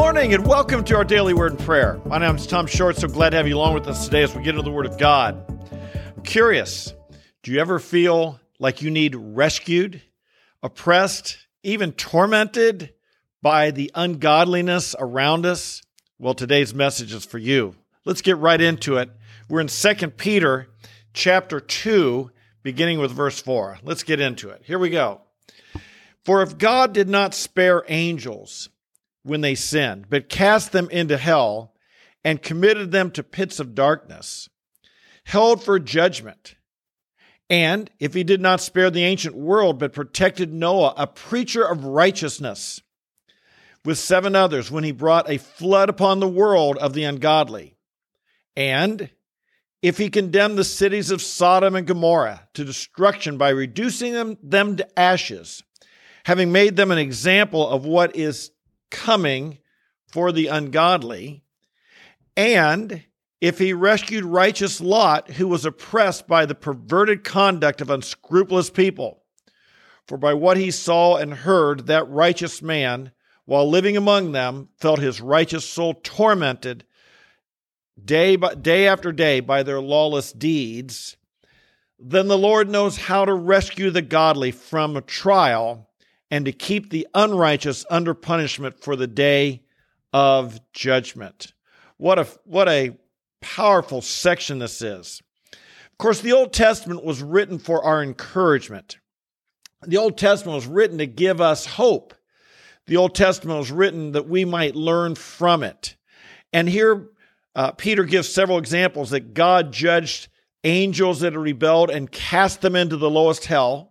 morning and welcome to our daily word and prayer. My name is Tom Short, so glad to have you along with us today as we get into the Word of God. I'm curious, do you ever feel like you need rescued, oppressed, even tormented by the ungodliness around us? Well, today's message is for you. Let's get right into it. We're in 2 Peter chapter 2, beginning with verse 4. Let's get into it. Here we go. For if God did not spare angels, when they sinned, but cast them into hell and committed them to pits of darkness, held for judgment. And if he did not spare the ancient world, but protected Noah, a preacher of righteousness, with seven others, when he brought a flood upon the world of the ungodly. And if he condemned the cities of Sodom and Gomorrah to destruction by reducing them, them to ashes, having made them an example of what is coming for the ungodly, and if he rescued righteous Lot, who was oppressed by the perverted conduct of unscrupulous people. For by what he saw and heard, that righteous man, while living among them, felt his righteous soul tormented day, by, day after day by their lawless deeds. Then the Lord knows how to rescue the godly from a trial and to keep the unrighteous under punishment for the day of judgment. What a what a powerful section this is. Of course, the Old Testament was written for our encouragement. The Old Testament was written to give us hope. The Old Testament was written that we might learn from it. And here, uh, Peter gives several examples that God judged angels that had rebelled and cast them into the lowest hell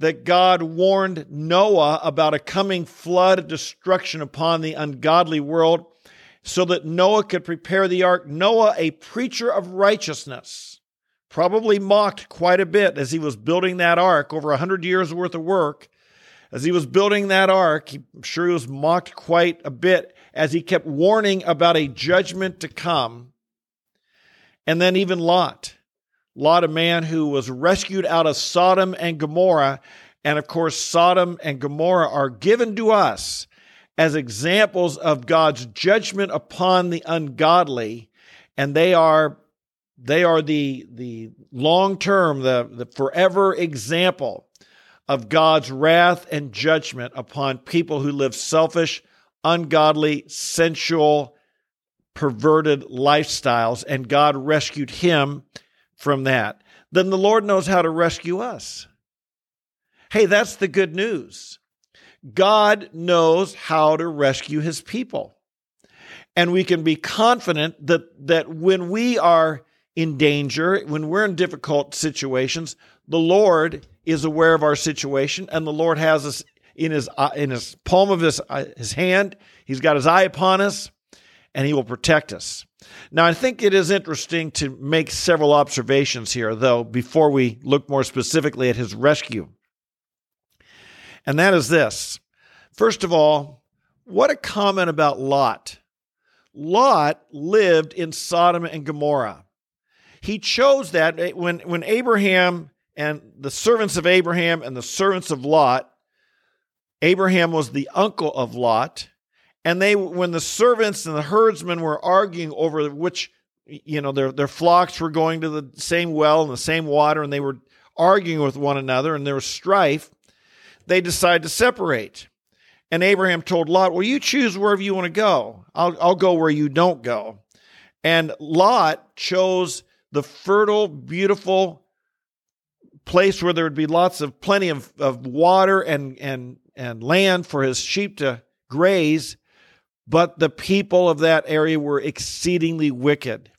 that God warned Noah about a coming flood of destruction upon the ungodly world so that Noah could prepare the ark. Noah, a preacher of righteousness, probably mocked quite a bit as he was building that ark, over a hundred years worth of work. As he was building that ark, I'm sure he was mocked quite a bit as he kept warning about a judgment to come. And then even Lot Lot, a man who was rescued out of Sodom and Gomorrah. And of course, Sodom and Gomorrah are given to us as examples of God's judgment upon the ungodly. And they are they are the, the long term, the, the forever example of God's wrath and judgment upon people who live selfish, ungodly, sensual, perverted lifestyles. And God rescued him from that, then the Lord knows how to rescue us. Hey, that's the good news. God knows how to rescue his people. And we can be confident that, that when we are in danger, when we're in difficult situations, the Lord is aware of our situation and the Lord has us in his, uh, in his palm of his, uh, his hand. He's got his eye upon us and he will protect us. Now, I think it is interesting to make several observations here, though, before we look more specifically at his rescue. And that is this. First of all, what a comment about Lot. Lot lived in Sodom and Gomorrah. He chose that when, when Abraham and the servants of Abraham and the servants of Lot, Abraham was the uncle of Lot, and they, when the servants and the herdsmen were arguing over which, you know, their, their flocks were going to the same well and the same water, and they were arguing with one another, and there was strife, they decided to separate. And Abraham told Lot, Well, you choose wherever you want to go. I'll, I'll go where you don't go. And Lot chose the fertile, beautiful place where there would be lots of plenty of, of water and, and, and land for his sheep to graze but the people of that area were exceedingly wicked.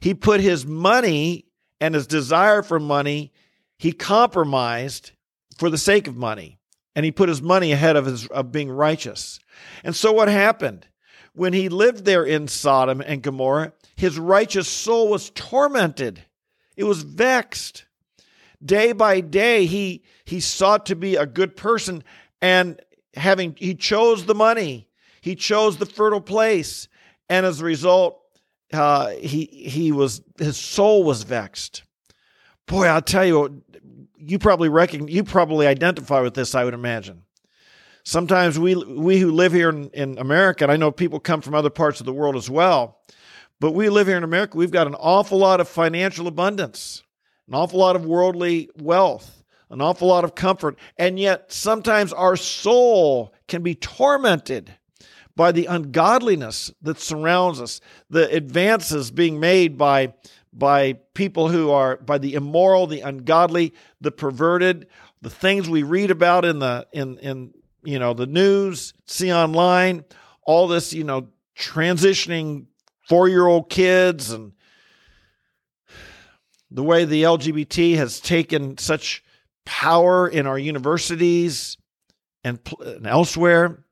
He put his money and his desire for money, he compromised for the sake of money. And he put his money ahead of his of being righteous. And so what happened? When he lived there in Sodom and Gomorrah, his righteous soul was tormented. It was vexed. Day by day he he sought to be a good person and having he chose the money he chose the fertile place, and as a result, uh, he he was his soul was vexed. Boy, I'll tell you, you probably reckon you probably identify with this. I would imagine. Sometimes we we who live here in, in America, and I know people come from other parts of the world as well, but we live here in America, we've got an awful lot of financial abundance, an awful lot of worldly wealth, an awful lot of comfort, and yet sometimes our soul can be tormented by the ungodliness that surrounds us, the advances being made by by people who are by the immoral, the ungodly, the perverted, the things we read about in the in in you know the news, see online, all this you know transitioning four year old kids and the way the LGBT has taken such power in our universities and, and elsewhere,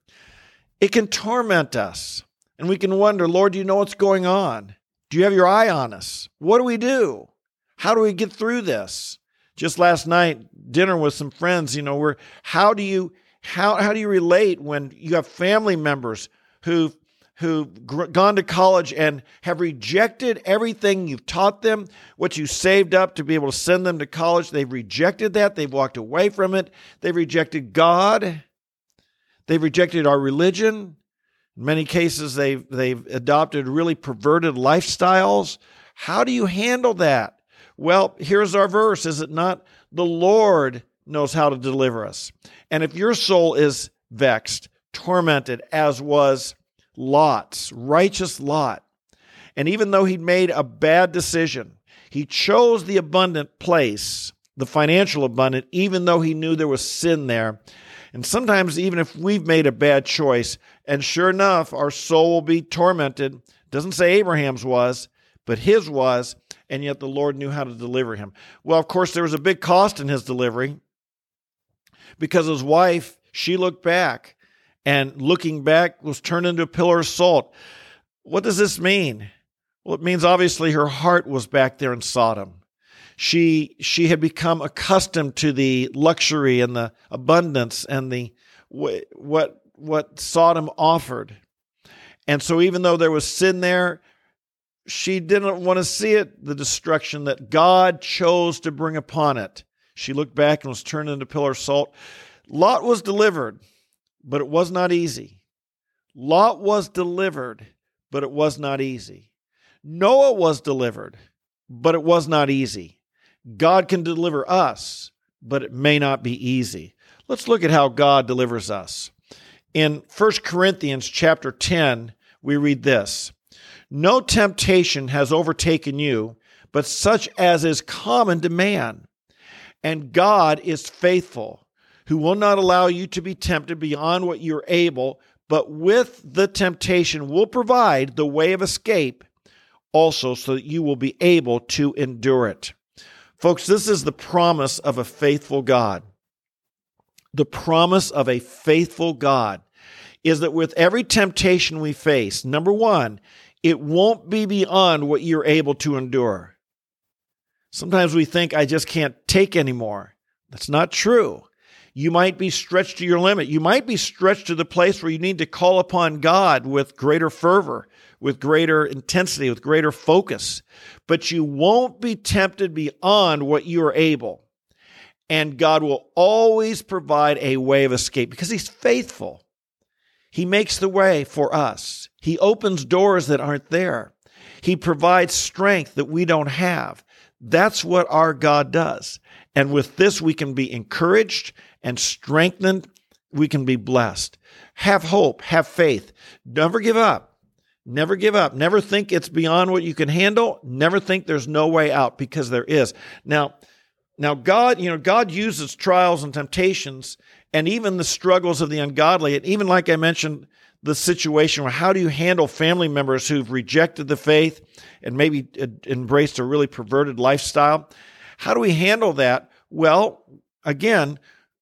it can torment us. And we can wonder, Lord, do you know what's going on? Do you have your eye on us? What do we do? How do we get through this? Just last night, dinner with some friends, you know, where how do you how how do you relate when you have family members who who've gone to college and have rejected everything you've taught them, what you saved up to be able to send them to college. They've rejected that. They've walked away from it. They've rejected God. They've rejected our religion. In many cases, they've, they've adopted really perverted lifestyles. How do you handle that? Well, here's our verse Is it not? The Lord knows how to deliver us. And if your soul is vexed, tormented, as was Lot's, righteous Lot. And even though he'd made a bad decision, he chose the abundant place, the financial abundant, even though he knew there was sin there. And sometimes, even if we've made a bad choice, and sure enough, our soul will be tormented. Doesn't say Abraham's was, but his was, and yet the Lord knew how to deliver him. Well, of course, there was a big cost in his delivery because his wife, she looked back and looking back was turned into a pillar of salt. What does this mean? Well, it means obviously her heart was back there in Sodom. She she had become accustomed to the luxury and the abundance and the what what Sodom offered. And so even though there was sin there, she didn't want to see it, the destruction that God chose to bring upon it. She looked back and was turned into pillar of salt. Lot was delivered but it was not easy. Lot was delivered, but it was not easy. Noah was delivered, but it was not easy. God can deliver us, but it may not be easy. Let's look at how God delivers us. In 1 Corinthians chapter 10, we read this No temptation has overtaken you, but such as is common to man. And God is faithful who will not allow you to be tempted beyond what you're able, but with the temptation will provide the way of escape also so that you will be able to endure it. Folks, this is the promise of a faithful God. The promise of a faithful God is that with every temptation we face, number one, it won't be beyond what you're able to endure. Sometimes we think, I just can't take anymore. That's not true. You might be stretched to your limit. You might be stretched to the place where you need to call upon God with greater fervor, with greater intensity, with greater focus. But you won't be tempted beyond what you are able. And God will always provide a way of escape because He's faithful. He makes the way for us. He opens doors that aren't there. He provides strength that we don't have. That's what our God does. And with this, we can be encouraged and strengthened. We can be blessed. Have hope, have faith. Never give up. Never give up. Never think it's beyond what you can handle. Never think there's no way out because there is. Now, now God, you know, God uses trials and temptations and even the struggles of the ungodly. And even like I mentioned, the situation where how do you handle family members who've rejected the faith and maybe uh, embraced a really perverted lifestyle? How do we handle that? Well, again,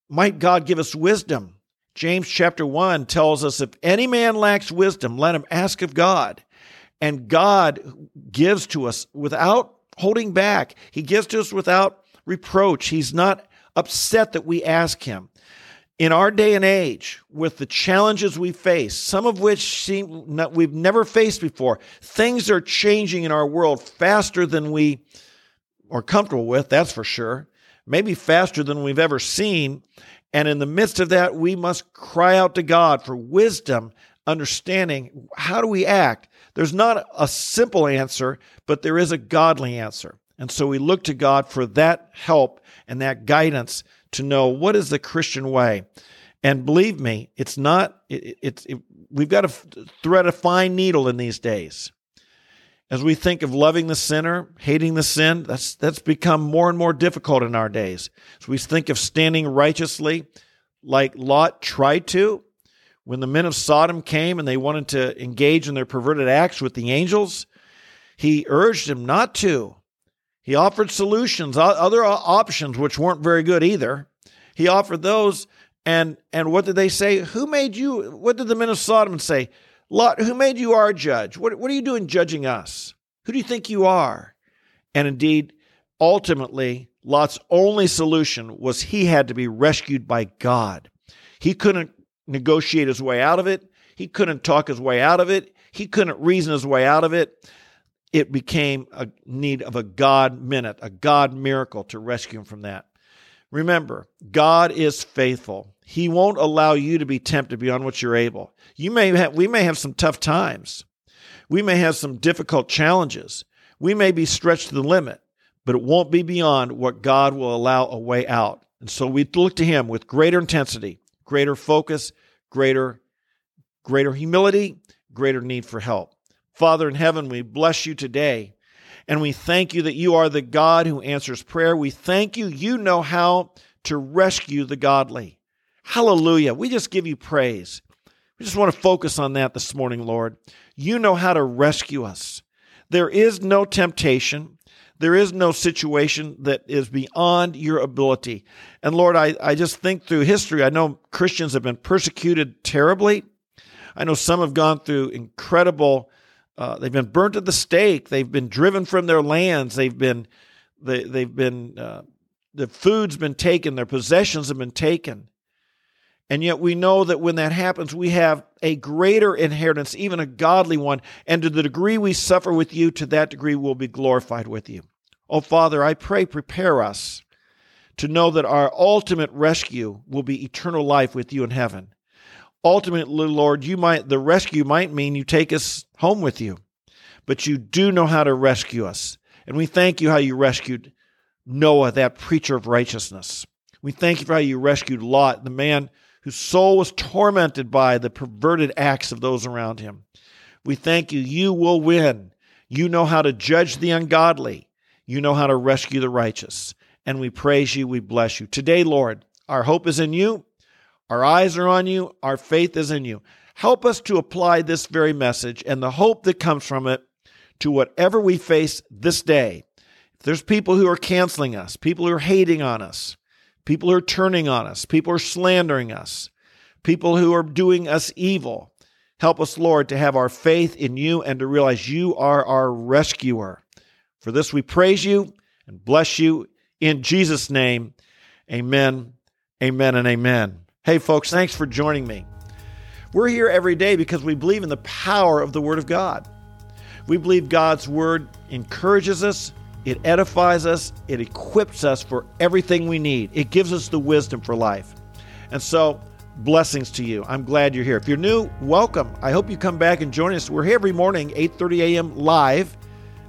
might God give us wisdom? James chapter 1 tells us if any man lacks wisdom, let him ask of God. And God gives to us without holding back. He gives to us without reproach. He's not upset that we ask him. In our day and age, with the challenges we face, some of which seem not, we've never faced before, things are changing in our world faster than we are comfortable with, that's for sure maybe faster than we've ever seen. And in the midst of that, we must cry out to God for wisdom, understanding how do we act? There's not a simple answer, but there is a godly answer. And so we look to God for that help and that guidance to know what is the Christian way. And believe me, it's not, it, it's, it, we've got to thread a fine needle in these days. As we think of loving the sinner, hating the sin, that's, that's become more and more difficult in our days. As we think of standing righteously, like Lot tried to, when the men of Sodom came and they wanted to engage in their perverted acts with the angels, he urged them not to. He offered solutions, other options, which weren't very good either. He offered those, and and what did they say? Who made you? What did the men of Sodom say? Lot, who made you our judge? What, what are you doing judging us? Who do you think you are? And indeed, ultimately, Lot's only solution was he had to be rescued by God. He couldn't negotiate his way out of it. He couldn't talk his way out of it. He couldn't reason his way out of it. It became a need of a God minute, a God miracle to rescue him from that. Remember, God is faithful. He won't allow you to be tempted beyond what you're able. You may have, we may have some tough times. We may have some difficult challenges. We may be stretched to the limit, but it won't be beyond what God will allow a way out. And so we look to him with greater intensity, greater focus, greater greater humility, greater need for help. Father in heaven, we bless you today and we thank you that you are the God who answers prayer. We thank you, you know how to rescue the godly. Hallelujah. We just give you praise. We just want to focus on that this morning, Lord. You know how to rescue us. There is no temptation. There is no situation that is beyond your ability. And Lord, I, I just think through history, I know Christians have been persecuted terribly. I know some have gone through incredible uh, they've been burnt at the stake. They've been driven from their lands. They've been, they, they've been, uh, the food's been taken. Their possessions have been taken. And yet we know that when that happens, we have a greater inheritance, even a godly one. And to the degree we suffer with you, to that degree we'll be glorified with you. Oh, Father, I pray, prepare us to know that our ultimate rescue will be eternal life with you in heaven ultimately, Lord, you might the rescue might mean you take us home with you, but you do know how to rescue us. And we thank you how you rescued Noah, that preacher of righteousness. We thank you for how you rescued Lot, the man whose soul was tormented by the perverted acts of those around him. We thank you. You will win. You know how to judge the ungodly. You know how to rescue the righteous. And we praise you. We bless you. Today, Lord, our hope is in you. Our eyes are on you, our faith is in you. Help us to apply this very message and the hope that comes from it to whatever we face this day. If there's people who are canceling us, people who are hating on us, people who are turning on us, people who are slandering us, people who are doing us evil, help us, Lord, to have our faith in you and to realize you are our rescuer. For this we praise you and bless you in Jesus' name. Amen, amen, and amen. Hey, folks, thanks for joining me. We're here every day because we believe in the power of the Word of God. We believe God's Word encourages us, it edifies us, it equips us for everything we need. It gives us the wisdom for life. And so, blessings to you. I'm glad you're here. If you're new, welcome. I hope you come back and join us. We're here every morning, 8:30 a.m. live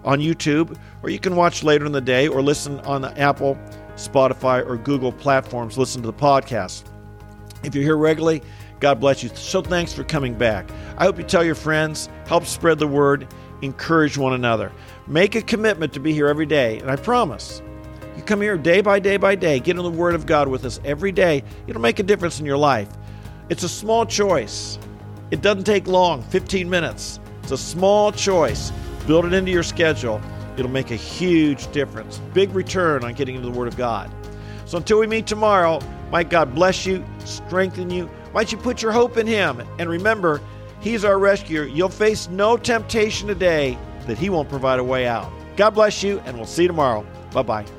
on YouTube, or you can watch later in the day or listen on the Apple, Spotify, or Google platforms. Listen to the podcast. If you're here regularly, God bless you. So thanks for coming back. I hope you tell your friends, help spread the word, encourage one another. Make a commitment to be here every day, and I promise you come here day by day by day, get in the Word of God with us every day. It'll make a difference in your life. It's a small choice. It doesn't take long 15 minutes. It's a small choice. Build it into your schedule. It'll make a huge difference. Big return on getting into the Word of God. So until we meet tomorrow, might God bless you, strengthen you. Might you put your hope in Him. And remember, He's our rescuer. You'll face no temptation today that He won't provide a way out. God bless you, and we'll see you tomorrow. Bye bye.